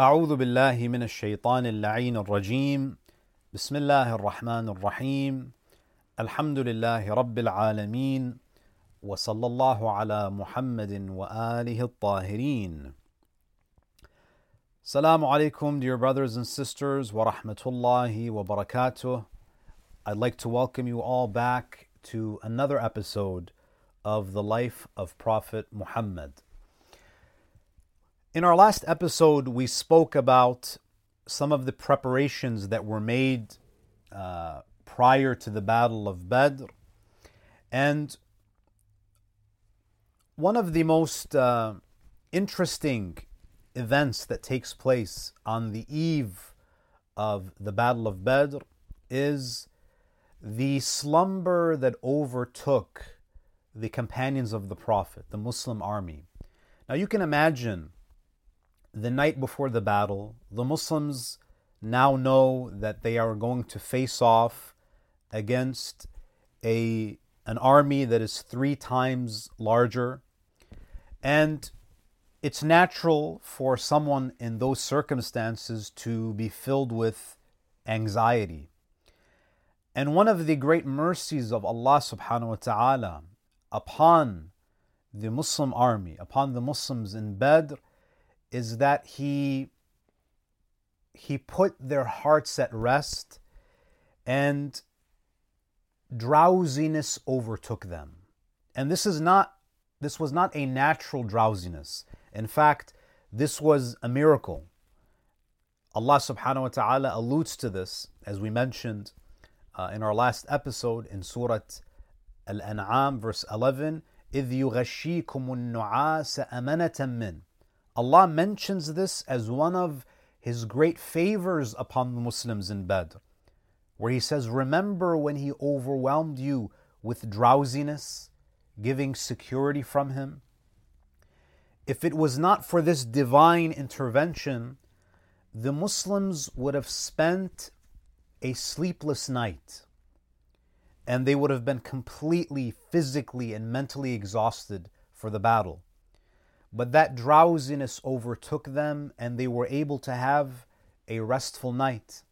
أعوذ بالله من الشيطان اللعين الرجيم بسم الله الرحمن الرحيم الحمد لله رب العالمين وصلى الله على محمد وآله الطاهرين Assalamu alaikum, dear brothers and sisters, rahmatullahi wa barakatuh. I'd like to welcome you all back to another episode of the life of Prophet Muhammad. In our last episode, we spoke about some of the preparations that were made uh, prior to the Battle of Badr. And one of the most uh, interesting events that takes place on the eve of the Battle of Badr is the slumber that overtook the companions of the Prophet, the Muslim army. Now you can imagine the night before the battle, the Muslims now know that they are going to face off against a an army that is three times larger. And it's natural for someone in those circumstances to be filled with anxiety. And one of the great mercies of Allah subhanahu wa ta'ala upon the Muslim army upon the Muslims in Badr is that he he put their hearts at rest and drowsiness overtook them. And this is not this was not a natural drowsiness. In fact this was a miracle. Allah subhanahu wa ta'ala alludes to this as we mentioned uh, in our last episode in surah al-Anfal verse 11 إذ يغشيكم النعاس أمنة منه Allah mentions this as one of His great favors upon the Muslims in Badr, where He says, Remember when He overwhelmed you with drowsiness, giving security from Him? If it was not for this divine intervention, the Muslims would have spent a sleepless night and they would have been completely physically and mentally exhausted for the battle. But that drowsiness overtook them and they were able to have a restful night.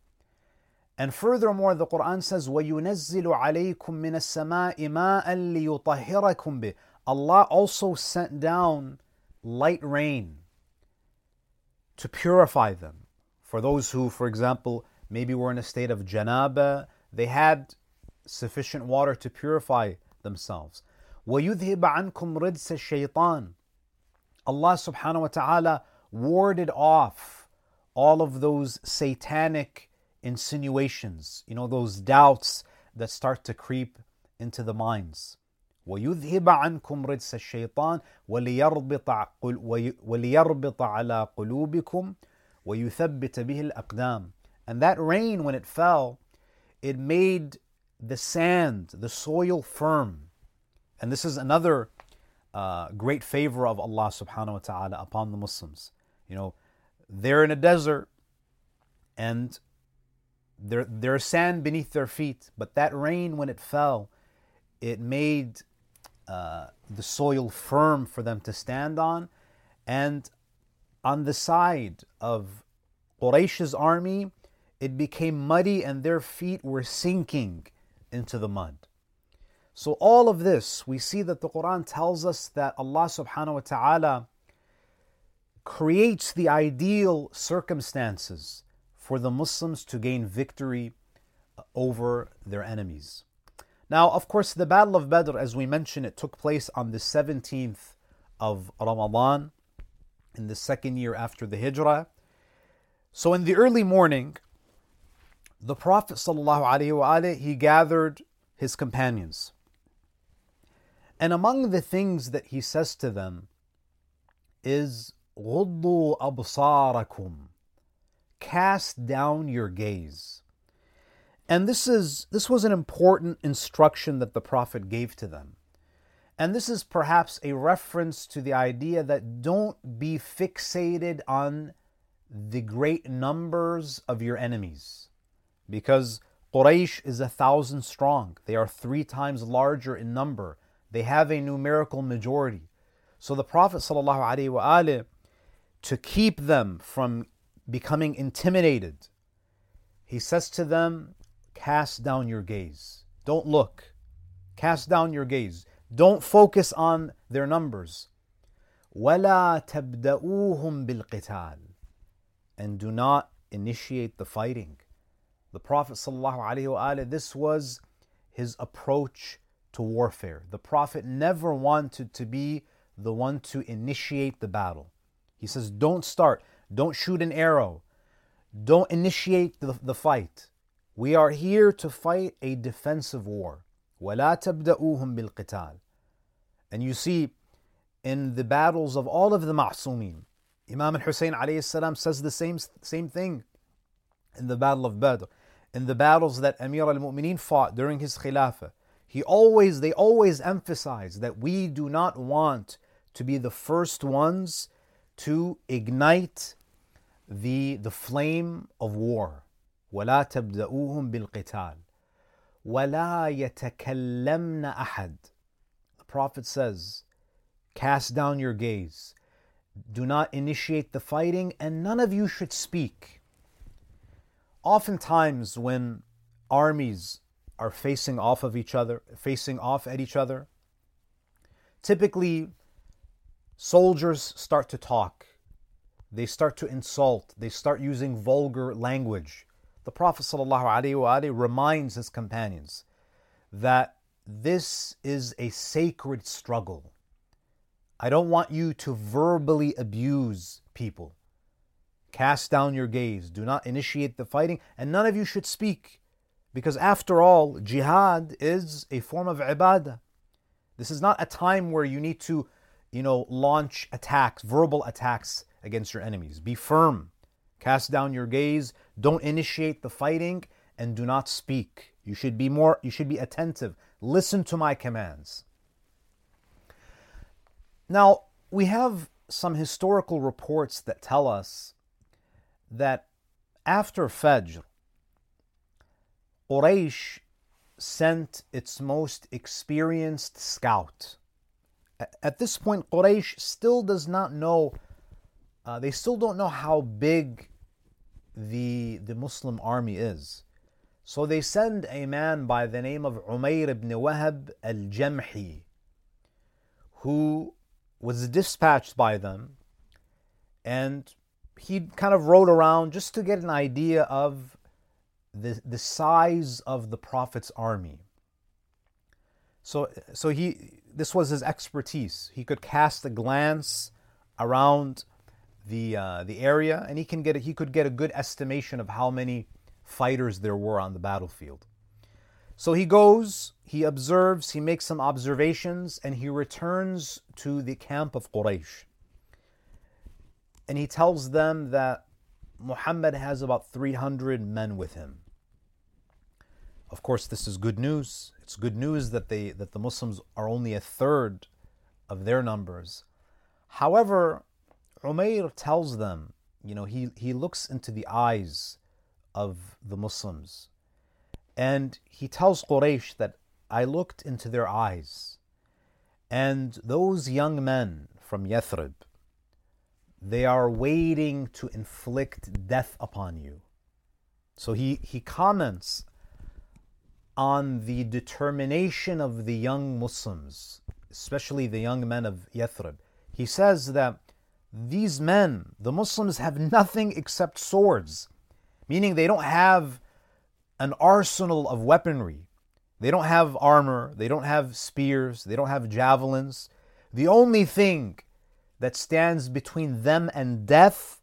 And furthermore, the Quran says, وَيُنَزِّلُ عَلَيْكُم مِّنَ السَّمَاءِ مَاءً لِيُطَهِّرَكُم بِهِ Allah also sent down light rain to purify them. For those who, for example, maybe were in a state of janaba, they had sufficient water to purify themselves. وَيُذْهِبَ عَنْكُمْ رِدْسَ الشَّيْطَانِ Allah subhanahu wa ta'ala warded off all of those satanic insinuations, you know, those doubts that start to creep into the minds. ويذهب عنكم رجس الشيطان وليربط وليربط على قلوبكم ويثبت به الأقدام. And that rain, when it fell, it made the sand, the soil firm. And this is another uh, great favor of Allah subhanahu wa ta'ala upon the Muslims. You know, they're in a desert and there, there's sand beneath their feet, but that rain, when it fell, it made uh, the soil firm for them to stand on. And on the side of Quraysh's army, it became muddy and their feet were sinking into the mud. So, all of this, we see that the Quran tells us that Allah subhanahu wa ta'ala creates the ideal circumstances for the Muslims to gain victory uh, over their enemies. Now, of course, the Battle of Badr, as we mentioned, it took place on the 17th of Ramadan in the second year after the Hijrah. So, in the early morning, the Prophet ﷺ, he gathered his companions. And among the things that he says to them is غضوا أبصاركم cast down your gaze. And this is this was an important instruction that the prophet gave to them. And this is perhaps a reference to the idea that don't be fixated on the great numbers of your enemies because Quraysh is a thousand strong. They are three times larger in number. They have a numerical majority. So the Prophet ﷺ, to keep them from becoming intimidated, he says to them, Cast down your gaze. Don't look. Cast down your gaze. Don't focus on their numbers. وَلَا تَبْدَؤُوهُمْ بِالْقِتَالِ And do not initiate the fighting. The Prophet ﷺ, this was his approach to warfare. The Prophet never wanted to be the one to initiate the battle. He says, Don't start, don't shoot an arrow, don't initiate the, the fight. We are here to fight a defensive war. وَلَا تَبْدَؤُوهُمْ بِالْقِتَالِ And you see, in the battles of all of the Ma'sumin, Imam al-Hussein alayhi says the same, same thing in the Battle of Badr, in the battles that Amir al-Mu'mineen fought during his Khilafah. He always, they always emphasize that we do not want to be the first ones to ignite the, the flame of war. ولا تبدأوهم بالقتال ولا يتكلمن أحد The Prophet says, cast down your gaze. Do not initiate the fighting, and none of you should speak. Oftentimes, when armies are facing off of each other, facing off at each other, typically soldiers start to talk. They start to insult. They start using vulgar language. The Prophet ﷺ reminds his companions that this is a sacred struggle. I don't want you to verbally abuse people. Cast down your gaze. Do not initiate the fighting, and none of you should speak. Because after all, jihad is a form of ibadah. This is not a time where you need to, you know, launch attacks, verbal attacks against your enemies. Be firm. Cast down your gaze. Don't initiate the fighting and do not speak. You should be more you should be attentive. Listen to my commands. Now, we have some historical reports that tell us that after Fajr, Quraysh sent its most experienced scout. At this point, Quraysh still does not know, uh, they still don't know how big the, the Muslim army is. So they send a man by the name of Umayr ibn Wahab al Jamhi, who was dispatched by them, and he kind of rode around just to get an idea of the, the size of the Prophet's army. So, so he, this was his expertise. He could cast a glance around the, uh, the area and he, can get a, he could get a good estimation of how many fighters there were on the battlefield. So he goes, he observes, he makes some observations, and he returns to the camp of Quraysh. And he tells them that Muhammad has about 300 men with him. Of course, this is good news. It's good news that they that the Muslims are only a third of their numbers. However, Umayr tells them, you know, he, he looks into the eyes of the Muslims and he tells Quraysh that I looked into their eyes and those young men from Yathrib, they are waiting to inflict death upon you. So he, he comments on the determination of the young Muslims, especially the young men of Yathrib. He says that these men, the Muslims, have nothing except swords, meaning they don't have an arsenal of weaponry. They don't have armor, they don't have spears, they don't have javelins. The only thing that stands between them and death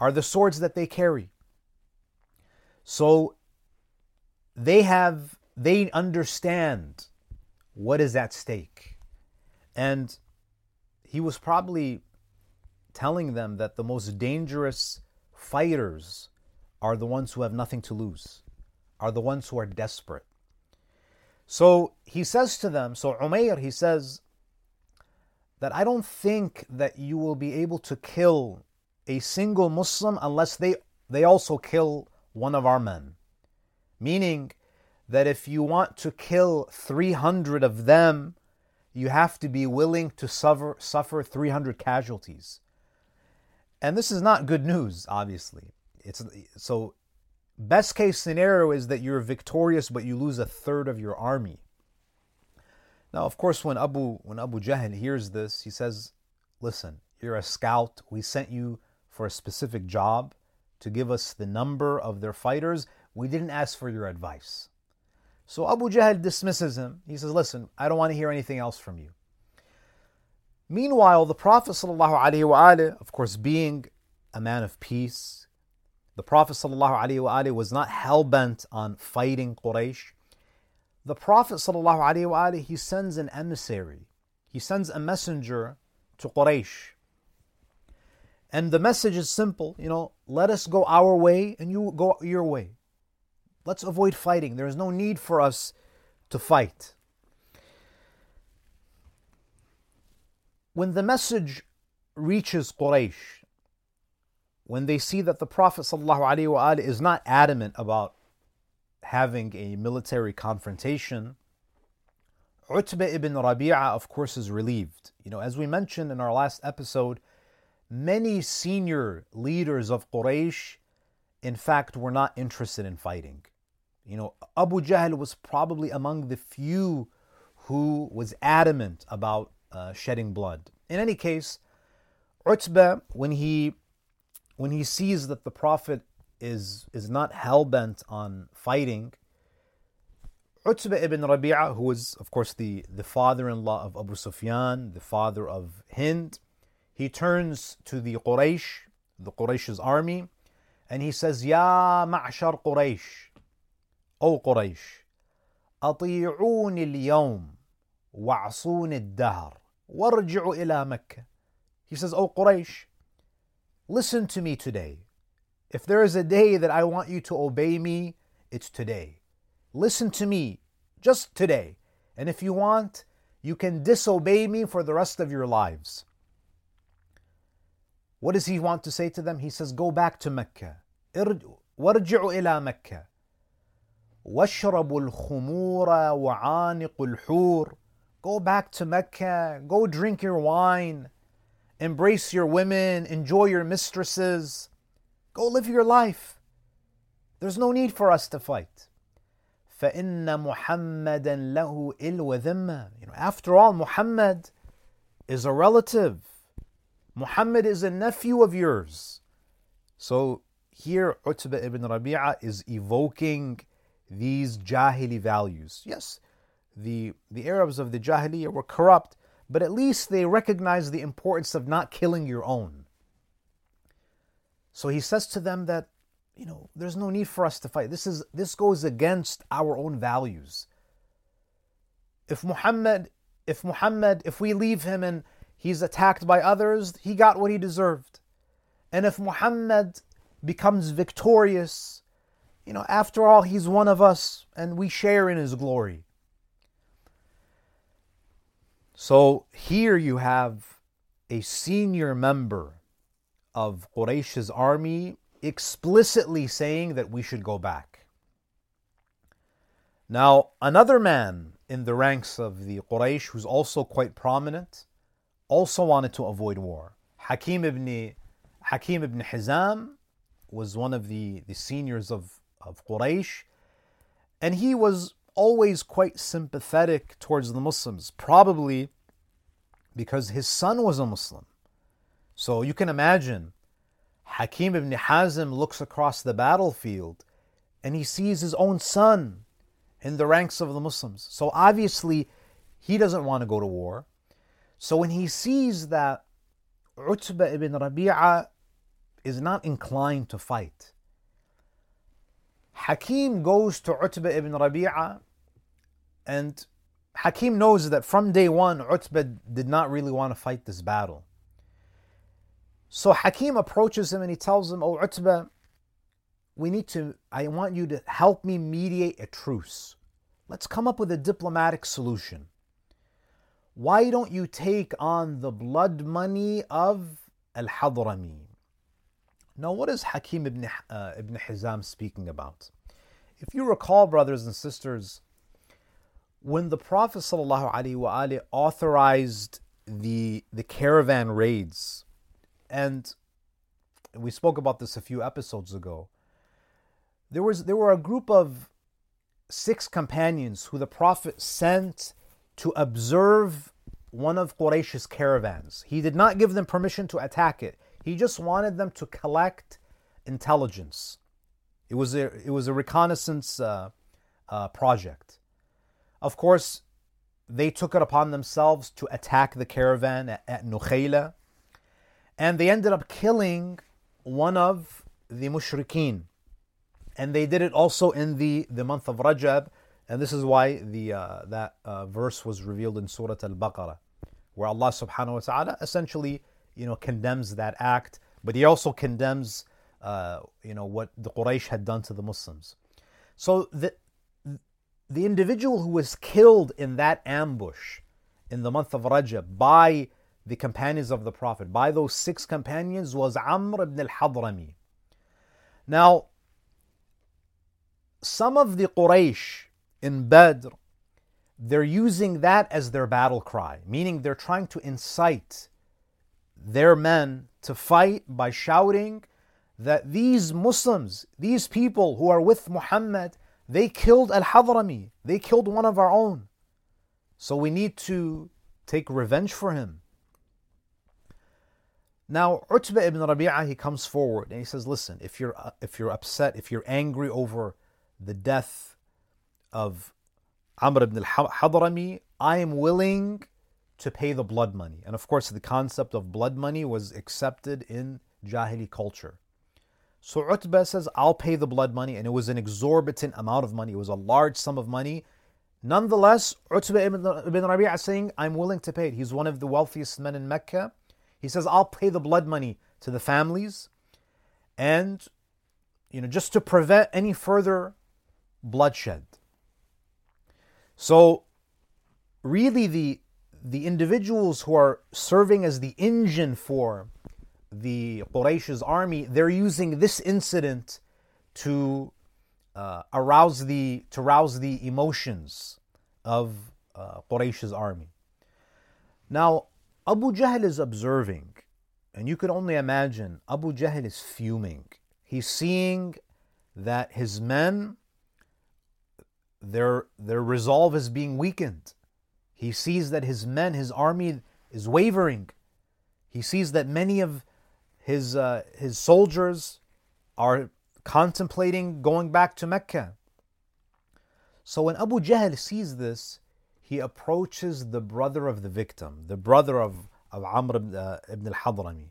are the swords that they carry. So they have they understand what is at stake. And he was probably telling them that the most dangerous fighters are the ones who have nothing to lose are the ones who are desperate. So he says to them so umayr he says that i don't think that you will be able to kill a single muslim unless they they also kill one of our men meaning that if you want to kill 300 of them, you have to be willing to suffer, suffer 300 casualties. And this is not good news, obviously. It's so best case scenario is that you're victorious but you lose a third of your army. Now, of course, when Abu when Abu Jahl hears this, he says, "Listen, you're a scout. We sent you for a specific job to give us the number of their fighters. We didn't ask for your advice." So Abu Jahl dismisses him. He says, "Listen, I don't want to hear anything else from you." Meanwhile, the Prophet ﷺ, of course, being a man of peace, the Prophet ﷺ was not hell bent on fighting Quraysh. The Prophet ﷺ, he sends an emissary, he sends a messenger to Quraysh. And the message is simple, you know, let us go our way and you go your way. Let's avoid fighting. There is no need for us to fight. When the message reaches Quraysh, when they see that the Prophet ﷺ is not adamant about having a military confrontation, Utbah ibn Rabi'ah, of course, is relieved. You know, as we mentioned in our last episode, many senior leaders of Quraysh, in fact, were not interested in fighting. You know, Abu Jahl was probably among the few who was adamant about uh, shedding blood. In any case, Utbah, when he when he sees that the Prophet is is not hell bent on fighting, Utbah ibn Rabi'ah, who was of course the, the father-in-law of Abu Sufyan, the father of Hind, he turns to the Quraysh, the Quraysh's army, and he says, Ya ma'shar Quraysh, O Quraysh, أطيعوني اليوم وعصوني الدهر وارجعوا إلى مكة. He says, O Quraysh, listen to me today. If there is a day that I want you to obey me, it's today. Listen to me just today. And if you want, you can disobey me for the rest of your lives. What does he want to say to them? He says, Go back to Mecca. وارجعوا إلى مكة واشربوا الخمور وعانقوا الحور Go back to Mecca, go drink your wine, embrace your women, enjoy your mistresses, go live your life. There's no need for us to fight. فإن محمدا له إل وذمة. You know, after all, Muhammad is a relative. Muhammad is a nephew of yours. So here Utbah ibn Rabi'ah is evoking these Jahili values. Yes, the, the Arabs of the Jahiliyyah were corrupt, but at least they recognized the importance of not killing your own. So he says to them that, you know, there's no need for us to fight. This is this goes against our own values. If Muhammad, if Muhammad, if we leave him and he's attacked by others, he got what he deserved. And if Muhammad becomes victorious, you know, after all, he's one of us and we share in his glory. So here you have a senior member of Quraysh's army explicitly saying that we should go back. Now, another man in the ranks of the Quraysh who's also quite prominent also wanted to avoid war. Hakim ibn Hakim ibn Hizam was one of the, the seniors of, of Quraysh, and he was always quite sympathetic towards the Muslims, probably because his son was a Muslim. So you can imagine Hakim ibn Hazim looks across the battlefield and he sees his own son in the ranks of the Muslims. So obviously he doesn't want to go to war. So when he sees that Utbah ibn Rabi'ah is not inclined to fight, Hakim goes to Utbah ibn Rabi'ah and Hakim knows that from day one, Utbah did not really want to fight this battle. So Hakim approaches him and he tells him, Oh, Utbah, we need to, I want you to help me mediate a truce. Let's come up with a diplomatic solution. Why don't you take on the blood money of Al Hadrami? Now, what is Hakim ibn, uh, ibn Hizam speaking about? If you recall, brothers and sisters, when the Prophet ﷺ authorized the, the caravan raids, and we spoke about this a few episodes ago. There was there were a group of six companions who the Prophet sent to observe one of Quraysh's caravans. He did not give them permission to attack it. He just wanted them to collect intelligence. It was a it was a reconnaissance uh, uh, project. Of course, they took it upon themselves to attack the caravan at, at Nukhayla, and they ended up killing one of the mushrikeen. And they did it also in the, the month of Rajab, and this is why the uh, that uh, verse was revealed in Surah Al-Baqarah, where Allah subhanahu wa ta'ala essentially you know condemns that act, but he also condemns uh, you know what the Quraysh had done to the Muslims. So the the individual who was killed in that ambush in the month of Rajab by the companions of the Prophet, by those six companions, was Amr ibn al Hadrami. Now, some of the Quraysh in Badr, they're using that as their battle cry, meaning they're trying to incite their men to fight by shouting that these Muslims, these people who are with Muhammad, they killed Al Hadrami. They killed one of our own. So we need to take revenge for him. Now, Utbah ibn Rabi'ah, he comes forward and he says, Listen, if you're, if you're upset, if you're angry over the death of Amr ibn al-Hadrami, I am willing to pay the blood money. And of course, the concept of blood money was accepted in Jahili culture. So Utbah says, I'll pay the blood money. And it was an exorbitant amount of money. It was a large sum of money. Nonetheless, Utbah ibn, Rabi'ah is saying, I'm willing to pay it. He's one of the wealthiest men in Mecca. He says, I'll pay the blood money to the families. And, you know, just to prevent any further bloodshed. So, really, the the individuals who are serving as the engine for the Quraysh's army, they're using this incident to uh, arouse the to rouse the emotions of uh, Quraysh's army. Now, Abu Jahl is observing, and you could only imagine Abu Jahl is fuming. He's seeing that his men, their their resolve is being weakened. He sees that his men, his army is wavering. He sees that many of his, uh, his soldiers are contemplating going back to Mecca. So when Abu Jahl sees this, he approaches the brother of the victim, the brother of, of Amr ibn, uh, ibn al-Hadrami.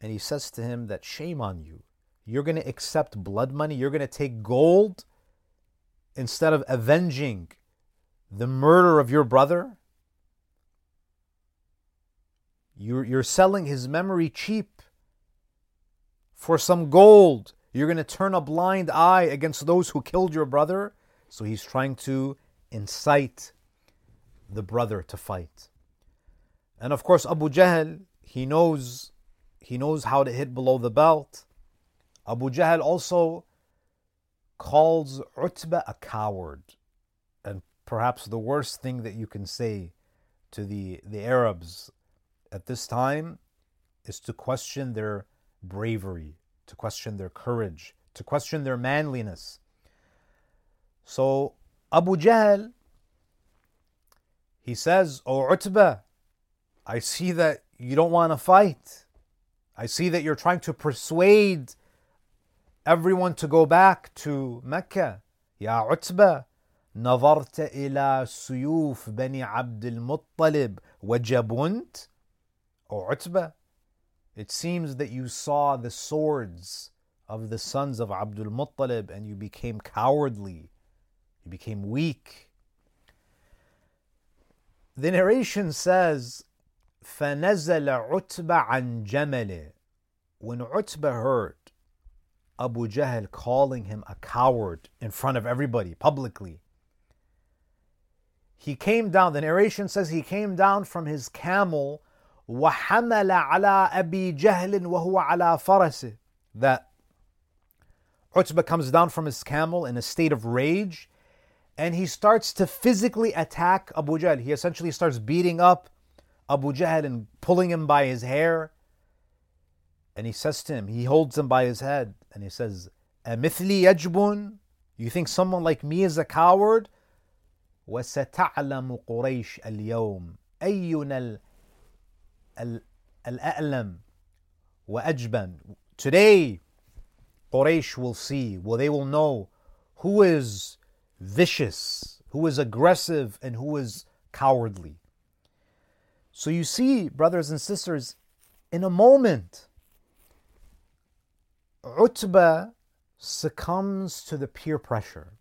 And he says to him that shame on you. You're going to accept blood money. You're going to take gold instead of avenging the murder of your brother. You're, you're selling his memory cheap for some gold. You're going to turn a blind eye against those who killed your brother. So he's trying to incite the brother to fight. And of course, Abu Jahl, he knows, he knows how to hit below the belt. Abu Jahl also calls Utbah a coward. Perhaps the worst thing that you can say to the, the Arabs at this time is to question their bravery, to question their courage, to question their manliness. So Abu Jahl, he says, O Utbah, I see that you don't want to fight. I see that you're trying to persuade everyone to go back to Mecca. Ya Utbah, نظرت إلى سيوف بني عبد المطلب وجبنت O Utbah, it seems that you saw the swords of the sons of Abdul Muttalib and you became cowardly, you became weak. The narration says, فَنَزَلَ عُتْبَ عَنْ جَمَلِهِ When Utbah heard Abu Jahl calling him a coward in front of everybody publicly, he came down, the narration says he came down from his camel وحمل على أبي جهل وهو على فرسه that Utbah comes down from his camel in a state of rage and he starts to physically attack Abu Jahl. He essentially starts beating up Abu Jahl and pulling him by his hair. And he says to him, he holds him by his head and he says, أمثلي يجبن? You think someone like me is a coward? وستعلم قريش اليوم أينا الأعلم وأجبن Today, Quraysh will see, well, they will know who is vicious, who is aggressive, and who is cowardly. So you see, brothers and sisters, in a moment, Utbah succumbs to the peer pressure.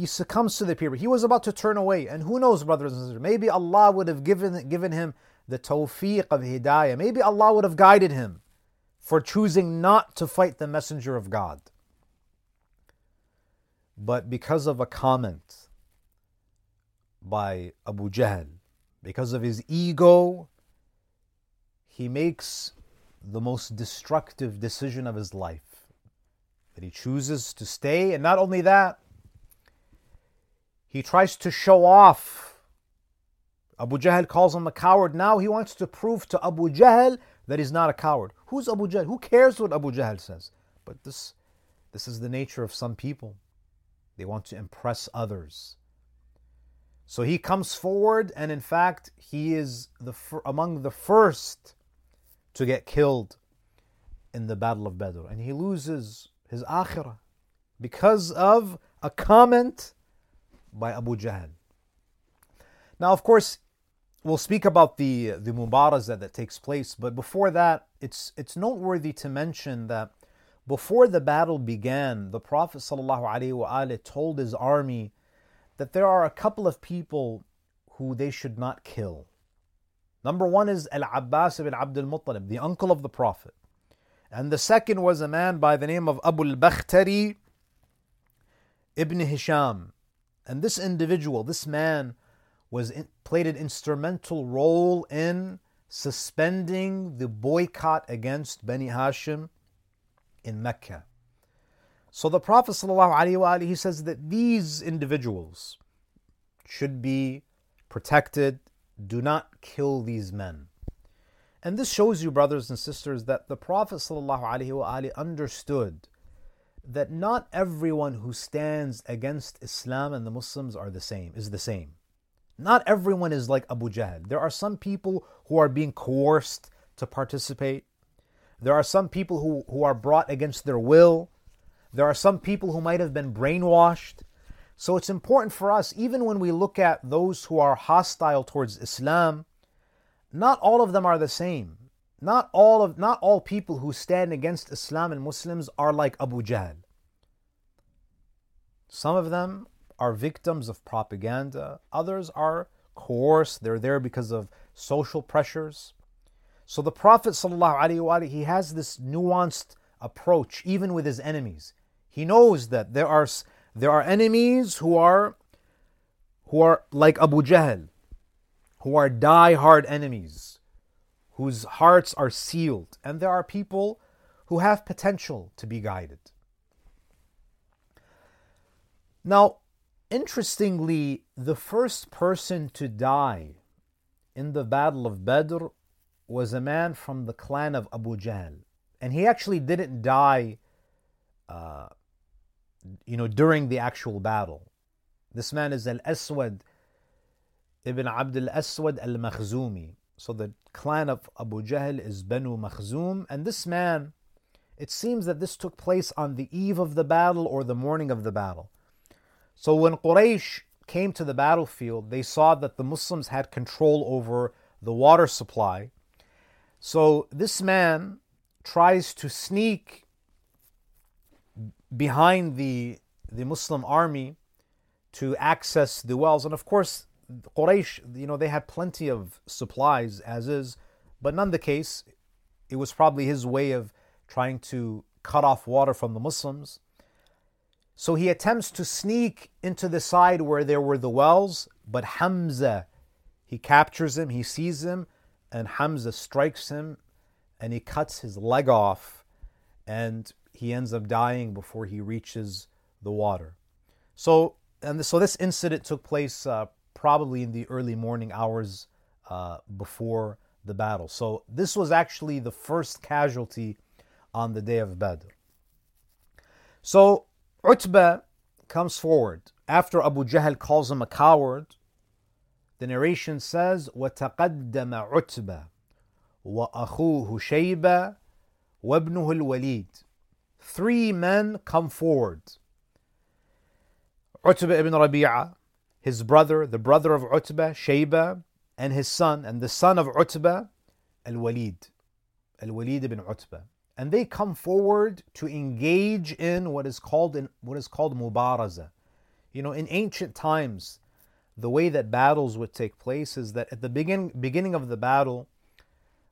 He succumbs to the peer. He was about to turn away, and who knows, brothers and sisters? Maybe Allah would have given given him the tawfiq of hidayah. Maybe Allah would have guided him for choosing not to fight the messenger of God. But because of a comment by Abu Jahl, because of his ego, he makes the most destructive decision of his life. That he chooses to stay, and not only that, he tries to show off. Abu Jahl calls him a coward. Now he wants to prove to Abu Jahl that he's not a coward. Who's Abu Jahl? Who cares what Abu Jahl says? But this, this is the nature of some people. They want to impress others. So he comes forward, and in fact, he is the among the first to get killed in the Battle of Badr. And he loses his akhirah because of a comment by Abu Jahl. Now, of course, we'll speak about the the mubaraza that takes place, but before that, it's it's noteworthy to mention that before the battle began, the Prophet ﷺ told his army that there are a couple of people who they should not kill. Number one is Al Abbas ibn Abdul Muttalib, the uncle of the Prophet. And the second was a man by the name of Abu al Bakhtari ibn Hisham. And this individual, this man, was in, played an instrumental role in suspending the boycott against Bani Hashim in Mecca. So the Prophet ﷺ, he says that these individuals should be protected. Do not kill these men. And this shows you, brothers and sisters, that the Prophet ﷺ understood that not everyone who stands against Islam and the Muslims are the same, is the same. Not everyone is like Abu Jahl. There are some people who are being coerced to participate. There are some people who, who are brought against their will. There are some people who might have been brainwashed. So it's important for us, even when we look at those who are hostile towards Islam, not all of them are the same. Not all of not all people who stand against Islam and Muslims are like Abu Jahl. Some of them are victims of propaganda, others are coerced, they're there because of social pressures. So the Prophet ﷺ, he has this nuanced approach even with his enemies. He knows that there are there are enemies who are who are like Abu Jahl, who are die-hard enemies, whose hearts are sealed, and there are people who have potential to be guided. Now, Interestingly, the first person to die in the Battle of Badr was a man from the clan of Abu Jahl. And he actually didn't die, uh, you know, during the actual battle. This man is Al Aswad ibn Abd al Aswad al Makhzumi. So the clan of Abu Jahl is Banu Makhzum. And this man, it seems that this took place on the eve of the battle or the morning of the battle. So when Quraysh came to the battlefield, they saw that the Muslims had control over the water supply. So this man tries to sneak behind the, the Muslim army to access the wells. And of course, Quraysh, you know, they had plenty of supplies as is, but none the case, it was probably his way of trying to cut off water from the Muslims. So he attempts to sneak into the side where there were the wells, but Hamza, he captures him, he sees him, and Hamza strikes him and he cuts his leg off, and he ends up dying before he reaches the water. So, and so this incident took place uh, probably in the early morning hours uh, before the battle. So this was actually the first casualty on the day of Badr. So Utbah comes forward. After Abu Jahl calls him a coward, the narration says, وَتَقَدَّمَ عُتْبَةٌ وَأَخُوهُ شَيْبَةٌ وَابْنُهُ الْوَلِيدُ Three men come forward. Utbah ibn Rabi'ah, his brother, the brother of Utbah, Shayba, and his son, and the son of Utbah, Al-Walid, Al-Walid ibn Utbah. And they come forward to engage in what is called in what is called mubaraza. You know, in ancient times, the way that battles would take place is that at the begin, beginning of the battle,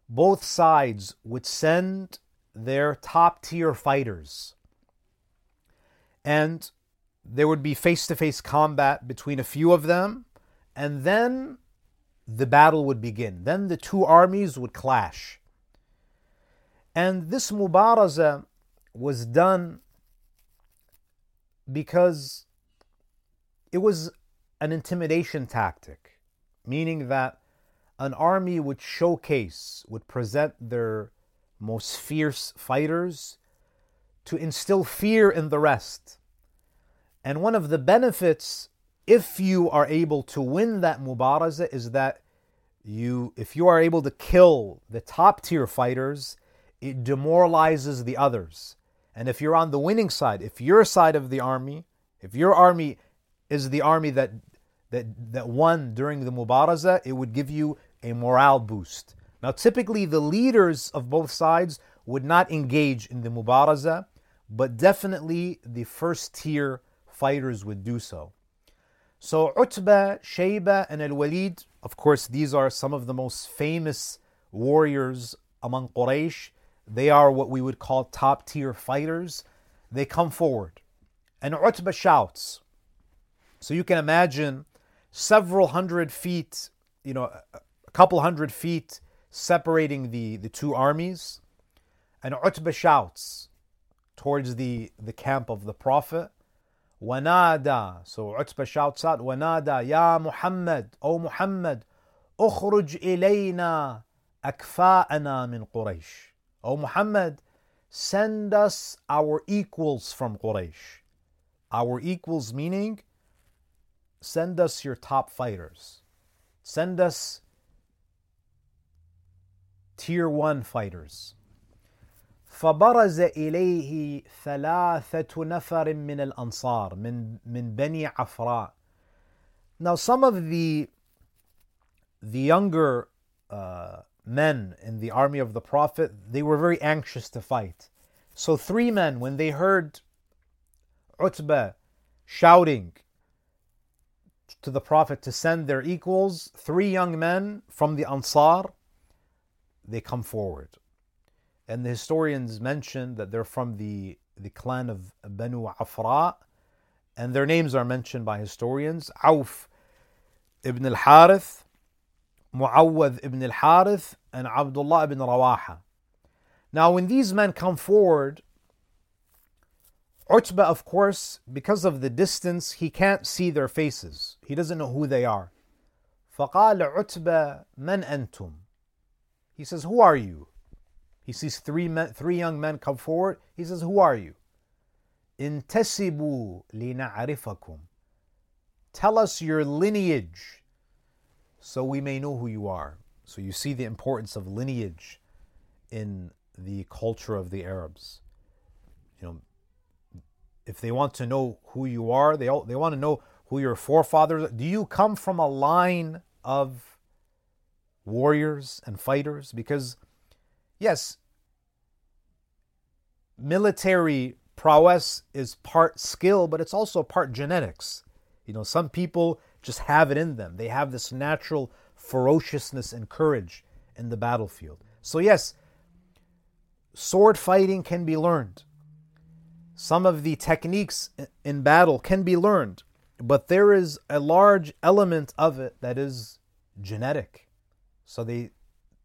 both sides would send their top tier fighters. And there would be face to face combat between a few of them, and then the battle would begin. Then the two armies would clash. And this mubaraza was done because it was an intimidation tactic, meaning that an army would showcase, would present their most fierce fighters to instill fear in the rest. And one of the benefits, if you are able to win that mubaraza, is that you, if you are able to kill the top tier fighters, it demoralizes the others. And if you're on the winning side, if your side of the army, if your army is the army that that that won during the mubaraza, it would give you a morale boost. Now, typically, the leaders of both sides would not engage in the mubaraza, but definitely the first tier fighters would do so. So, Utbah, Shayba, and Al Walid, of course, these are some of the most famous warriors among Quraysh. They are what we would call top tier fighters. They come forward. And Utbah shouts. So you can imagine several hundred feet, you know, a couple hundred feet separating the, the two armies. And Utbah shouts towards the, the camp of the Prophet. Wanada. So Utbah shouts out, Wanada, Ya Muhammad, O Muhammad, اخرج إلينا أكفاءنا من قريش. O Muhammad, send us our equals from Quraysh. Our equals meaning, send us your top fighters. Send us tier 1 fighters. فبرز إليه ثلاثة نفر من الأنصار من من بني عفراء. Now some of the the younger uh, men in the army of the Prophet, they were very anxious to fight. So three men, when they heard Utbah shouting to the Prophet to send their equals, three young men from the Ansar, they come forward. And the historians mention that they're from the, the clan of Banu Afra, and their names are mentioned by historians Auf ibn al Harith, Muawwad ibn al Harith, and Abdullah ibn Rawaha. Now, when these men come forward, Utbah, of course, because of the distance, he can't see their faces. He doesn't know who they are. فقال عتبة من أنتم he says, Who are you? He sees three, men, three young men come forward. He says, Who are you? Intesibu lina'arifakum. Tell us your lineage so we may know who you are. So you see the importance of lineage in the culture of the Arabs. You know, if they want to know who you are, they, all, they want to know who your forefathers are. Do you come from a line of warriors and fighters because, yes, military prowess is part skill, but it's also part genetics. You know, some people just have it in them, they have this natural ferociousness and courage in the battlefield. So, yes, sword fighting can be learned. Some of the techniques in battle can be learned, but there is a large element of it that is genetic. So they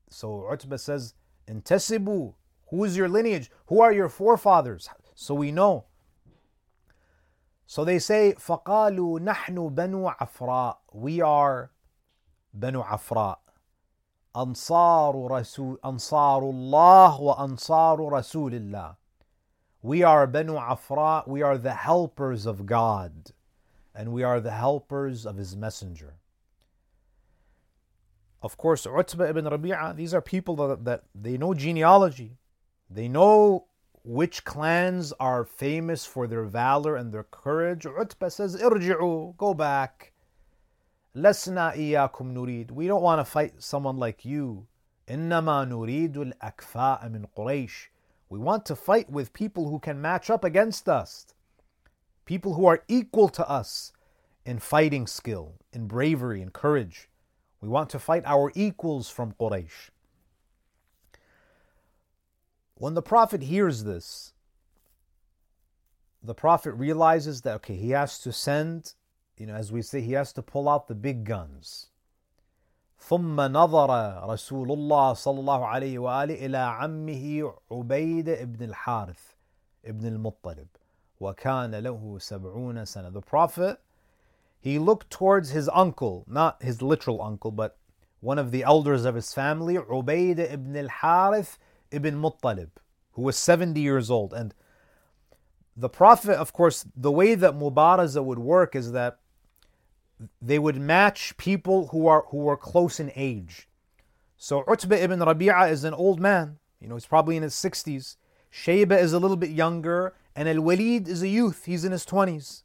so Utbah says, Intesibu, who is your lineage? Who are your forefathers? So we know. So they say, فَقَالُوا نَحْنُ بَنُو عَفْرَاء We are Banu Afra. أنصار رسول أنصار الله وأنصار رسول الله. We are Banu Afra, we are the helpers of God, and we are the helpers of His Messenger. Of course, Utbah ibn Rabi'ah, these are people that, that they know genealogy. They know which clans are famous for their valor and their courage. Utbah says, Irji'u, go back. Lasna iyakum nurid. We don't want to fight someone like you. إنما نريد الأكفاء من قريش. We want to fight with people who can match up against us. People who are equal to us in fighting skill, in bravery, and courage. We want to fight our equals from Quraysh. When the Prophet hears this, the Prophet realizes that, okay, he has to send, you know, as we say, he has to pull out the big guns. ثم نظر رسول الله صلى الله عليه وآله إلى عمه عبيد ابن الحارث ابن المطلب وكان له سبعون سنة. The Prophet, he looked towards his uncle, not his literal uncle, but one of the elders of his family, Ubayd ibn al-Harith ibn Muttalib, who was 70 years old. And the Prophet, of course, the way that Mubaraza would work is that they would match people who are who were close in age. So Utbah ibn Rabi'ah is an old man, you know, he's probably in his 60s. Shayba is a little bit younger, and Al Walid is a youth, he's in his 20s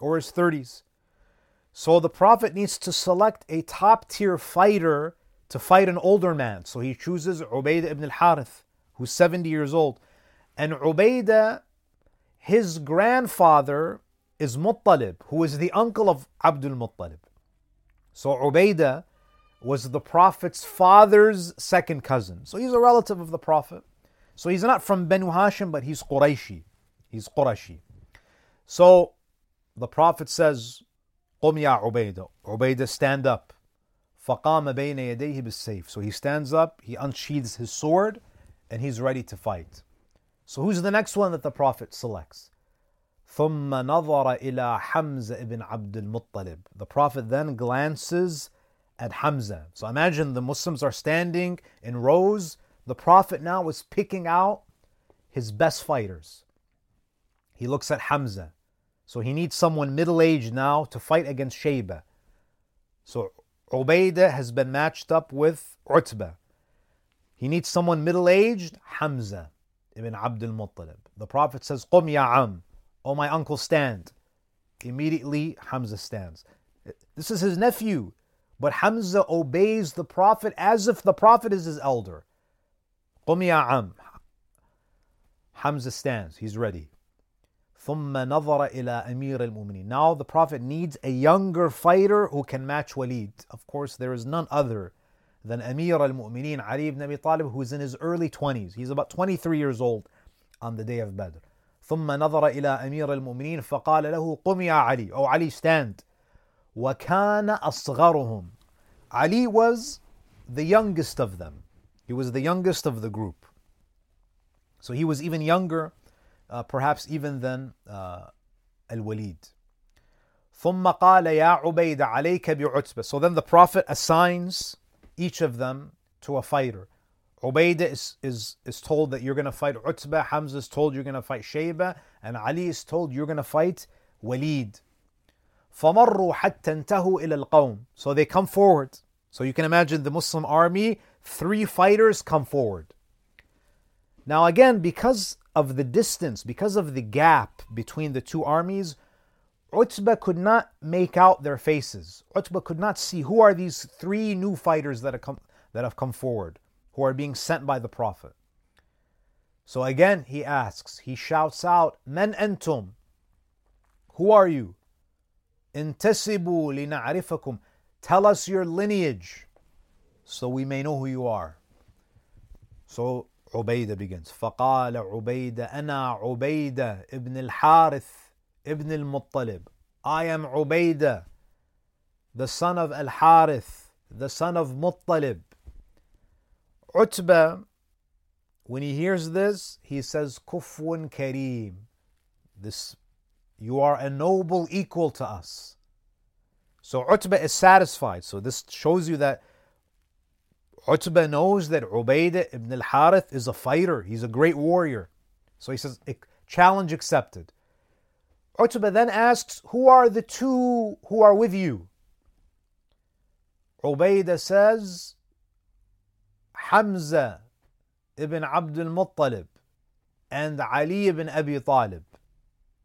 or his 30s. So the Prophet needs to select a top tier fighter to fight an older man. So he chooses Ubaidah ibn al Harith, who's 70 years old. And Ubaidah, his grandfather is Muttalib, who is the uncle of Abdul Muttalib. So Ubaidah was the Prophet's father's second cousin. So he's a relative of the Prophet. So he's not from Banu Hashim, but he's Qurayshi. He's Qurashi. So the Prophet says, قم يا عبيدة. Ubaidah, stand up. فقام بين يديه بالسيف. So he stands up, he unsheathes his sword, and he's ready to fight. So who's the next one that the Prophet selects? ثم نظر إلى حمزة ibn عبد المطلب. The Prophet then glances at Hamza. So imagine the Muslims are standing in rows. The Prophet now is picking out his best fighters. He looks at Hamza. So he needs someone middle aged now to fight against Shayba. So Ubaidah has been matched up with Utbah. He needs someone middle aged, Hamza ibn Abdul Muttalib. The Prophet says, Qum ya am. Oh, my uncle, stand. Immediately, Hamza stands. This is his nephew, but Hamza obeys the Prophet as if the Prophet is his elder. Qum ya am. Hamza stands, he's ready. ثم نظر إلى أمير المؤمنين. Now the Prophet needs a younger fighter who can match Walid. Of course, there is none other than Amir al-Mu'mineen Ali ibn Abi Talib, who is in his early 20s. He's about 23 years old on the day of Badr. ثم نظر إلى أمير المؤمنين فقال له قم يا علي أو علي stand وكان أصغرهم Ali was the youngest of them. He was the youngest of the group. So he was even younger, uh, perhaps even than uh, Al-Walid. ثم قال يا عبيد عليك بعتبة. So then the Prophet assigns each of them to a fighter. Ubaidah is, is, is told that you're going to fight Utbah, Hamza is told you're going to fight Shayba, and Ali is told you're going to fight Walid. فَمَرُّوا حَتَّى انْتَهُوا إِلَى الْقَوْمِ So they come forward. So you can imagine the Muslim army, three fighters come forward. Now again, because of the distance, because of the gap between the two armies, Utbah could not make out their faces. Utbah could not see who are these three new fighters that have come, that have come forward who are being sent by the Prophet. So again, he asks, he shouts out, Men entum? Who are you? Intasibu lina'rifakum. Tell us your lineage so we may know who you are. So Ubaidah begins. فقال عبيدة أنا عبيدة ابن الحارث ابن المطلب. I am Ubaidah, the son of Al Harith, the son of Muttalib. Utbah, when he hears this, he says, Kufwun Kareem. This, you are a noble equal to us. So Utbah is satisfied. So this shows you that Utbah knows that Ubaidah ibn al-Harith is a fighter. He's a great warrior. So he says, challenge accepted. Utbah then asks, who are the two who are with you? Ubaidah says, Hamza ibn Abdul Muttalib and Ali ibn Abi Talib.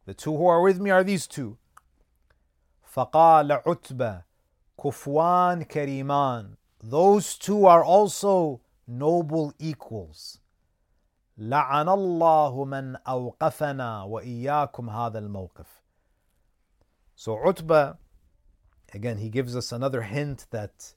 The two who are with me are these two. فقال عتبة كفوان كريمان those two are also noble equals. لعن الله من أوقفنا وإياكم هذا الموقف. So Utbah, again, he gives us another hint that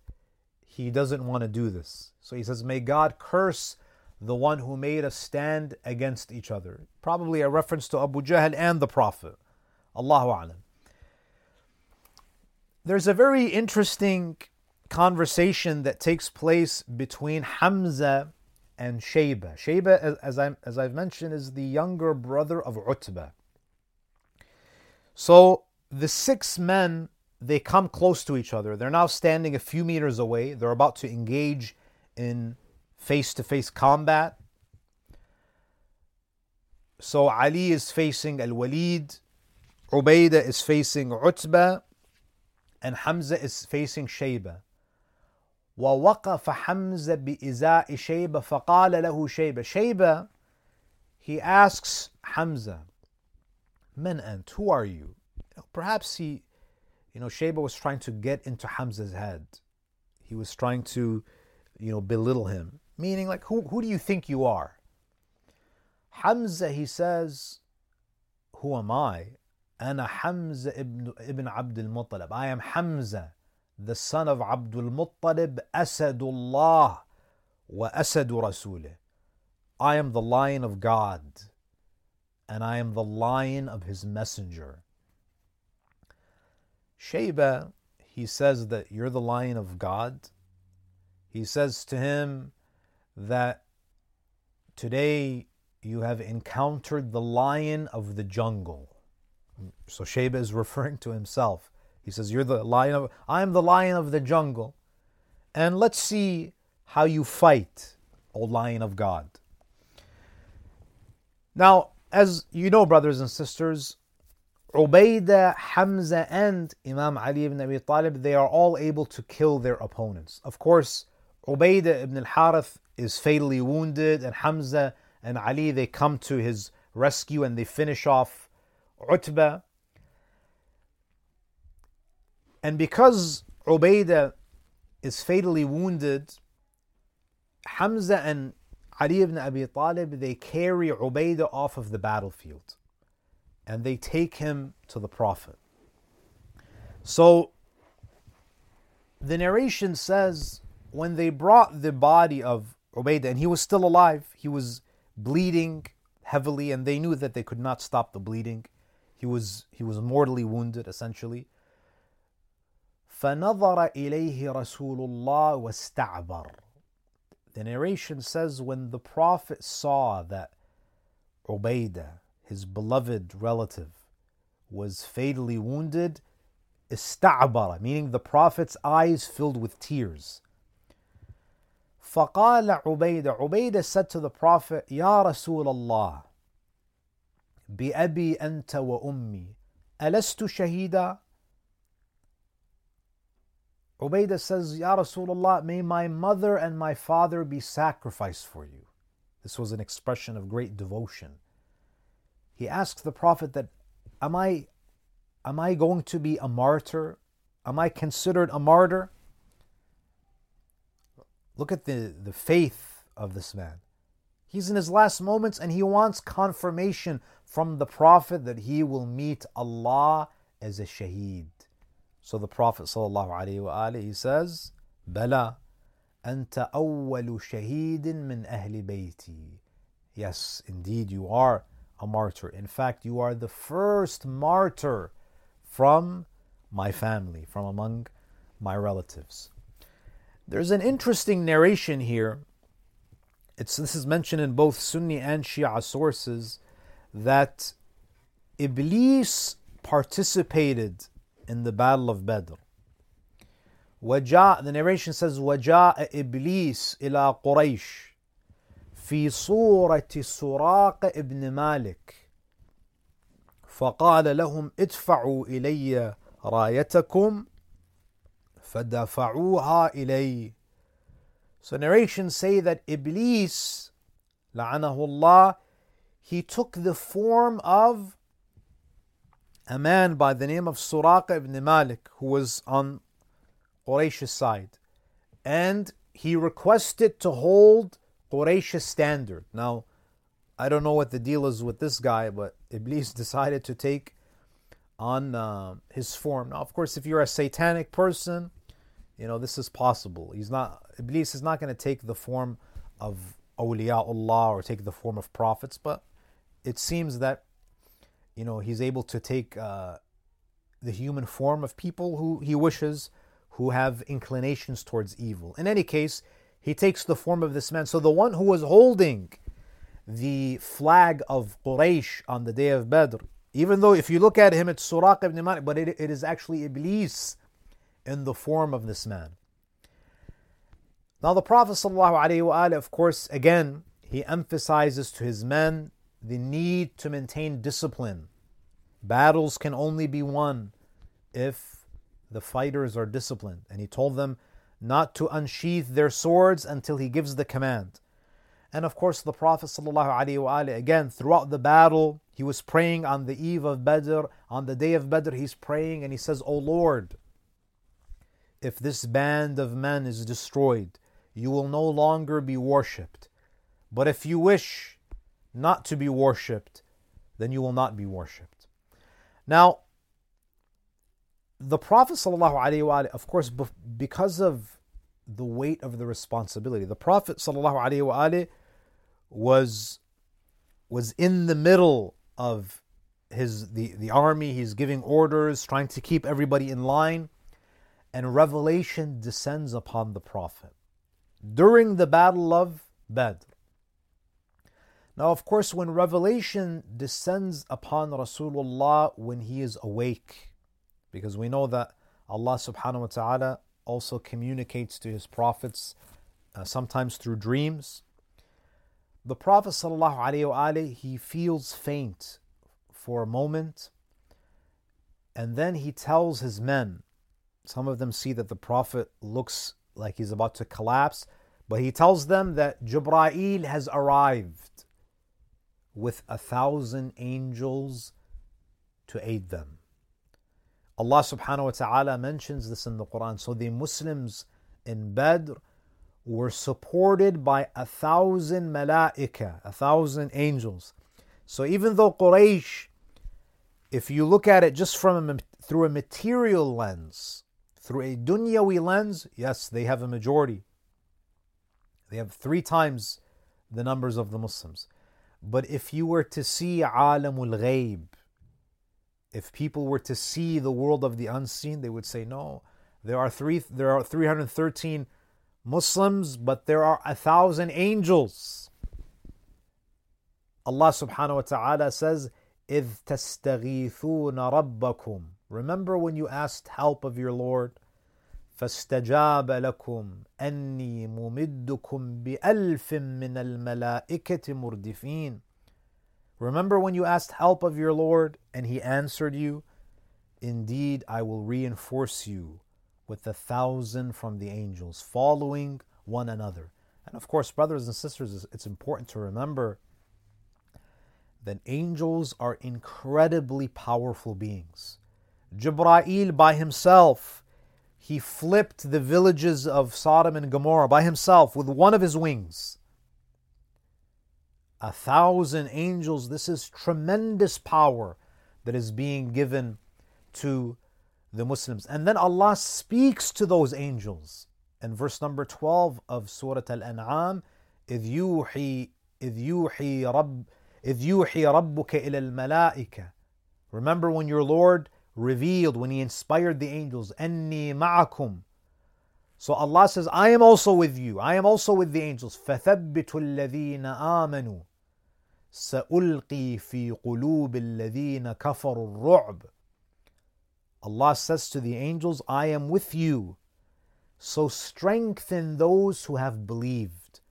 he doesn't want to do this. So he says, May God curse the one who made us stand against each other. Probably a reference to Abu Jahl and the Prophet. Allahu A'lam. There's a very interesting conversation that takes place between Hamza and Shayba. Shayba, as, I, as I've mentioned, is the younger brother of Utbah. So the six men, they come close to each other. They're now standing a few meters away. They're about to engage in face to face combat. So Ali is facing Al Walid, Ubaidah is facing Utbah, and Hamza is facing Shayba. ووقف حمزة بإزاء شيبة فقال له شيبة شيبة he asks Hamza من أنت? Who are you? Perhaps he you know Shayba was trying to get into Hamza's head. He was trying to you know belittle him. Meaning like who, who do you think you are? Hamza he says who am I? أنا حمزة ابن, ابن عبد المطلب I am Hamza the son of Abdul Muttalib, Asadullah wa Asadu Rasulih. I am the lion of God, and I am the lion of his messenger. Shayba, he says that you're the lion of God. He says to him that today you have encountered the lion of the jungle. So Shayba is referring to himself. He says, You're the lion of I'm the lion of the jungle. And let's see how you fight, O lion of God. Now, as you know, brothers and sisters, Ubaidah, Hamza, and Imam Ali ibn Abi Talib, they are all able to kill their opponents. Of course, Ubaidah ibn al-Harith is fatally wounded, and Hamza and Ali, they come to his rescue and they finish off Utbah. And because Ubaidah is fatally wounded, Hamza and Ali ibn Abi Talib, they carry Ubaidah off of the battlefield and they take him to the Prophet. So the narration says when they brought the body of Ubaidah, and he was still alive, he was bleeding heavily, and they knew that they could not stop the bleeding. He was he was mortally wounded essentially. فنظر إليه رسول الله واستعبر. The narration says when the Prophet saw that Ubaidah, his beloved relative, was fatally wounded, استعبر, meaning the Prophet's eyes filled with tears. فقال عبيدة عبيدة said to the Prophet يا رسول الله بأبي أنت وأمي ألست شهيدا Ubaidah says, Ya Rasulullah, may my mother and my father be sacrificed for you. This was an expression of great devotion. He asks the Prophet that, Am I am I going to be a martyr? Am I considered a martyr? Look at the, the faith of this man. He's in his last moments and he wants confirmation from the Prophet that he will meet Allah as a shaheed. So the Prophet ﷺ, he says, Bala, أنت أول شهيد من أهل بيتي. Yes, indeed, you are a martyr. In fact, you are the first martyr from my family, from among my relatives. There's an interesting narration here. It's, this is mentioned in both Sunni and Shia sources that Iblis participated in the Battle of Badr. وجاء the narration says وجاء إبليس إلى قريش في صورة سراق ابن مالك فقال لهم ادفعوا إلي رايتكم فدفعوها إلي So narrations say that Iblis, لعنه الله, he took the form of a man by the name of Suraqa ibn Malik, who was on Quraysh's side. And he requested to hold Quraysh's standard. Now, I don't know what the deal is with this guy, but Iblis decided to take on uh, his form. Now, of course, if you're a satanic person, you know this is possible. He's not Iblis is not going to take the form of awliyaullah or take the form of prophets, but it seems that you know he's able to take uh, the human form of people who he wishes, who have inclinations towards evil. In any case, he takes the form of this man. So the one who was holding the flag of Quraysh on the day of Badr, even though if you look at him, it's Suraq ibn Malik, but it, it is actually Iblis in the form of this man. Now, the Prophet, of course, again, he emphasizes to his men the need to maintain discipline. Battles can only be won if the fighters are disciplined. And he told them not to unsheath their swords until he gives the command. And of course, the Prophet ﷺ, again, throughout the battle, he was praying on the eve of Badr, on the day of Badr, he's praying and he says, O Lord, if this band of men is destroyed, you will no longer be worshipped. But if you wish not to be worshipped, then you will not be worshipped. Now, the Prophet, ﷺ, of course, because of the weight of the responsibility, the Prophet ﷺ was, was in the middle of his the, the army, he's giving orders, trying to keep everybody in line and revelation descends upon the Prophet during the battle of Badr. Now, of course, when revelation descends upon Rasulullah when he is awake, because we know that Allah subhanahu wa ta'ala also communicates to his prophets uh, sometimes through dreams. The Prophet sallallahu alaihi wasallam he feels faint for a moment and then he tells his men some of them see that the Prophet looks like he's about to collapse, but he tells them that Jibra'il has arrived with a thousand angels to aid them. Allah subhanahu wa ta'ala mentions this in the Quran. So the Muslims in Badr were supported by a thousand malaika, a thousand angels. So even though Quraysh, if you look at it just from a, through a material lens, through a dunyawi lens, yes, they have a majority. They have three times the numbers of the Muslims. But if you were to see alamul ghaib, if people were to see the world of the unseen, they would say, no, there are three there are 313 Muslims, but there are a thousand angels. Allah subhanahu wa ta'ala says, إِذْ تَسْتَغِيثُونَ رَبَّكُمْ Remember when you asked help of your Lord? فاستجاب لكم أني ممدكم بألف من الملائكة مردفين Remember when you asked help of your Lord and He answered you? Indeed, I will reinforce you with a thousand from the angels, following one another. And of course, brothers and sisters, it's important to remember that angels are incredibly powerful beings. Jibra'il by himself, he flipped the villages of Sodom and Gomorrah by himself with one of his wings. A thousand angels, this is tremendous power that is being given to the Muslims. And then Allah speaks to those angels. In verse number 12 of Surah Al Anfal, إذ يوحي, إذ يوحي رب إذ يوحي ربك إلى الملائكة. Remember when your Lord revealed when He inspired the angels, أني معكم. So Allah says, I am also with you. I am also with the angels. فثبتوا الذين آمنوا سألقي في قلوب الذين كفروا الرعب. Allah says to the angels, I am with you. So strengthen those who have believed.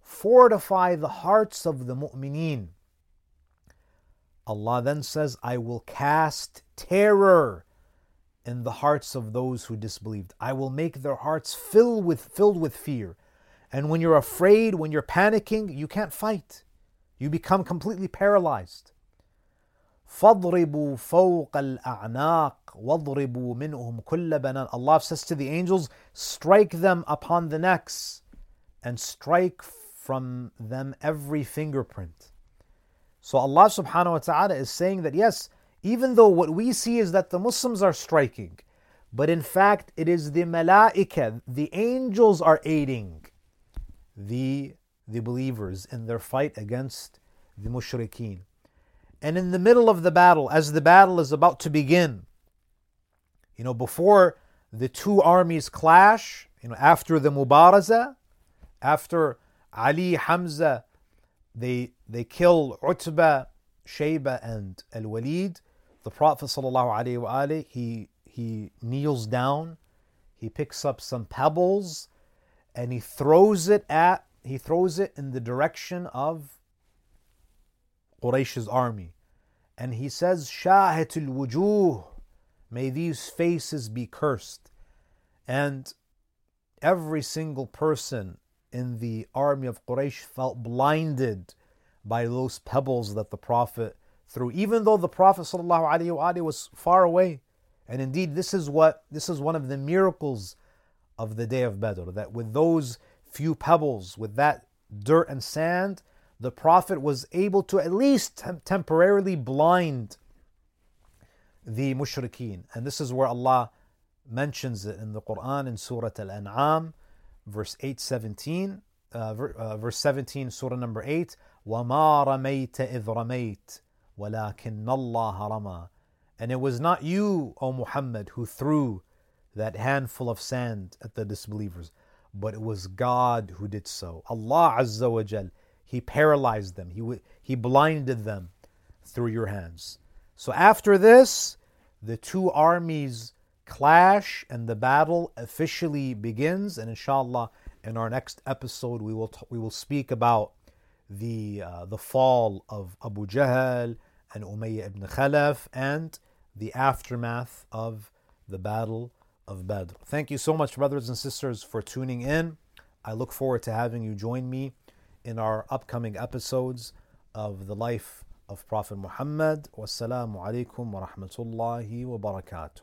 Fortify the hearts of the mu'mineen. Allah then says, I will cast terror in the hearts of those who disbelieved. I will make their hearts fill with, filled with fear. And when you're afraid, when you're panicking, you can't fight. You become completely paralyzed. فَاضْرِبُوا فَوْقَ الْأَعْنَاقِ وَاضْرِبُوا مِنْهُمْ كُلَّ بَنَانٍ Allah says to the angels, strike them upon the necks and strike from them every fingerprint. So Allah subhanahu wa ta'ala is saying that yes, even though what we see is that the Muslims are striking, but in fact it is the malaika, the angels are aiding the, the believers in their fight against the mushrikeen. And in the middle of the battle, as the battle is about to begin, you know, before the two armies clash, you know, after the Mubaraza, after Ali, Hamza, they they kill Utbah, Shayba, and Al Walid. The Prophet ﷺ, he he kneels down, he picks up some pebbles, and he throws it at he throws it in the direction of Quraysh's army. And he says, Shahatul wujuh, may these faces be cursed. And every single person in the army of Quraysh felt blinded by those pebbles that the Prophet threw, even though the Prophet ﷺ was far away. And indeed, this is what this is one of the miracles of the day of Badr, that with those few pebbles, with that dirt and sand, the Prophet was able to at least temporarily blind the mushrikeen. And this is where Allah mentions it in the Quran in Surah Al Anfal, verse 817, uh, uh, verse 17, Surah number 8. وَمَا رَمَيْتَ إِذْ رَمَيْتَ وَلَكِنَّ اللَّهَ رَمَى And it was not you, O Muhammad, who threw that handful of sand at the disbelievers, but it was God who did so. Allah Azza wa Jal, He paralyzed them, He, he blinded them through your hands. So after this, the two armies clash and the battle officially begins. And inshallah, in our next episode, we will t- we will speak about the uh, the fall of Abu Jahl and Umayyah ibn Khalaf and the aftermath of the battle of Badr. Thank you so much, brothers and sisters, for tuning in. I look forward to having you join me in our upcoming episodes of the life of Prophet Muhammad. Wassalamu alaikum wa rahmatullahi wa barakatuh.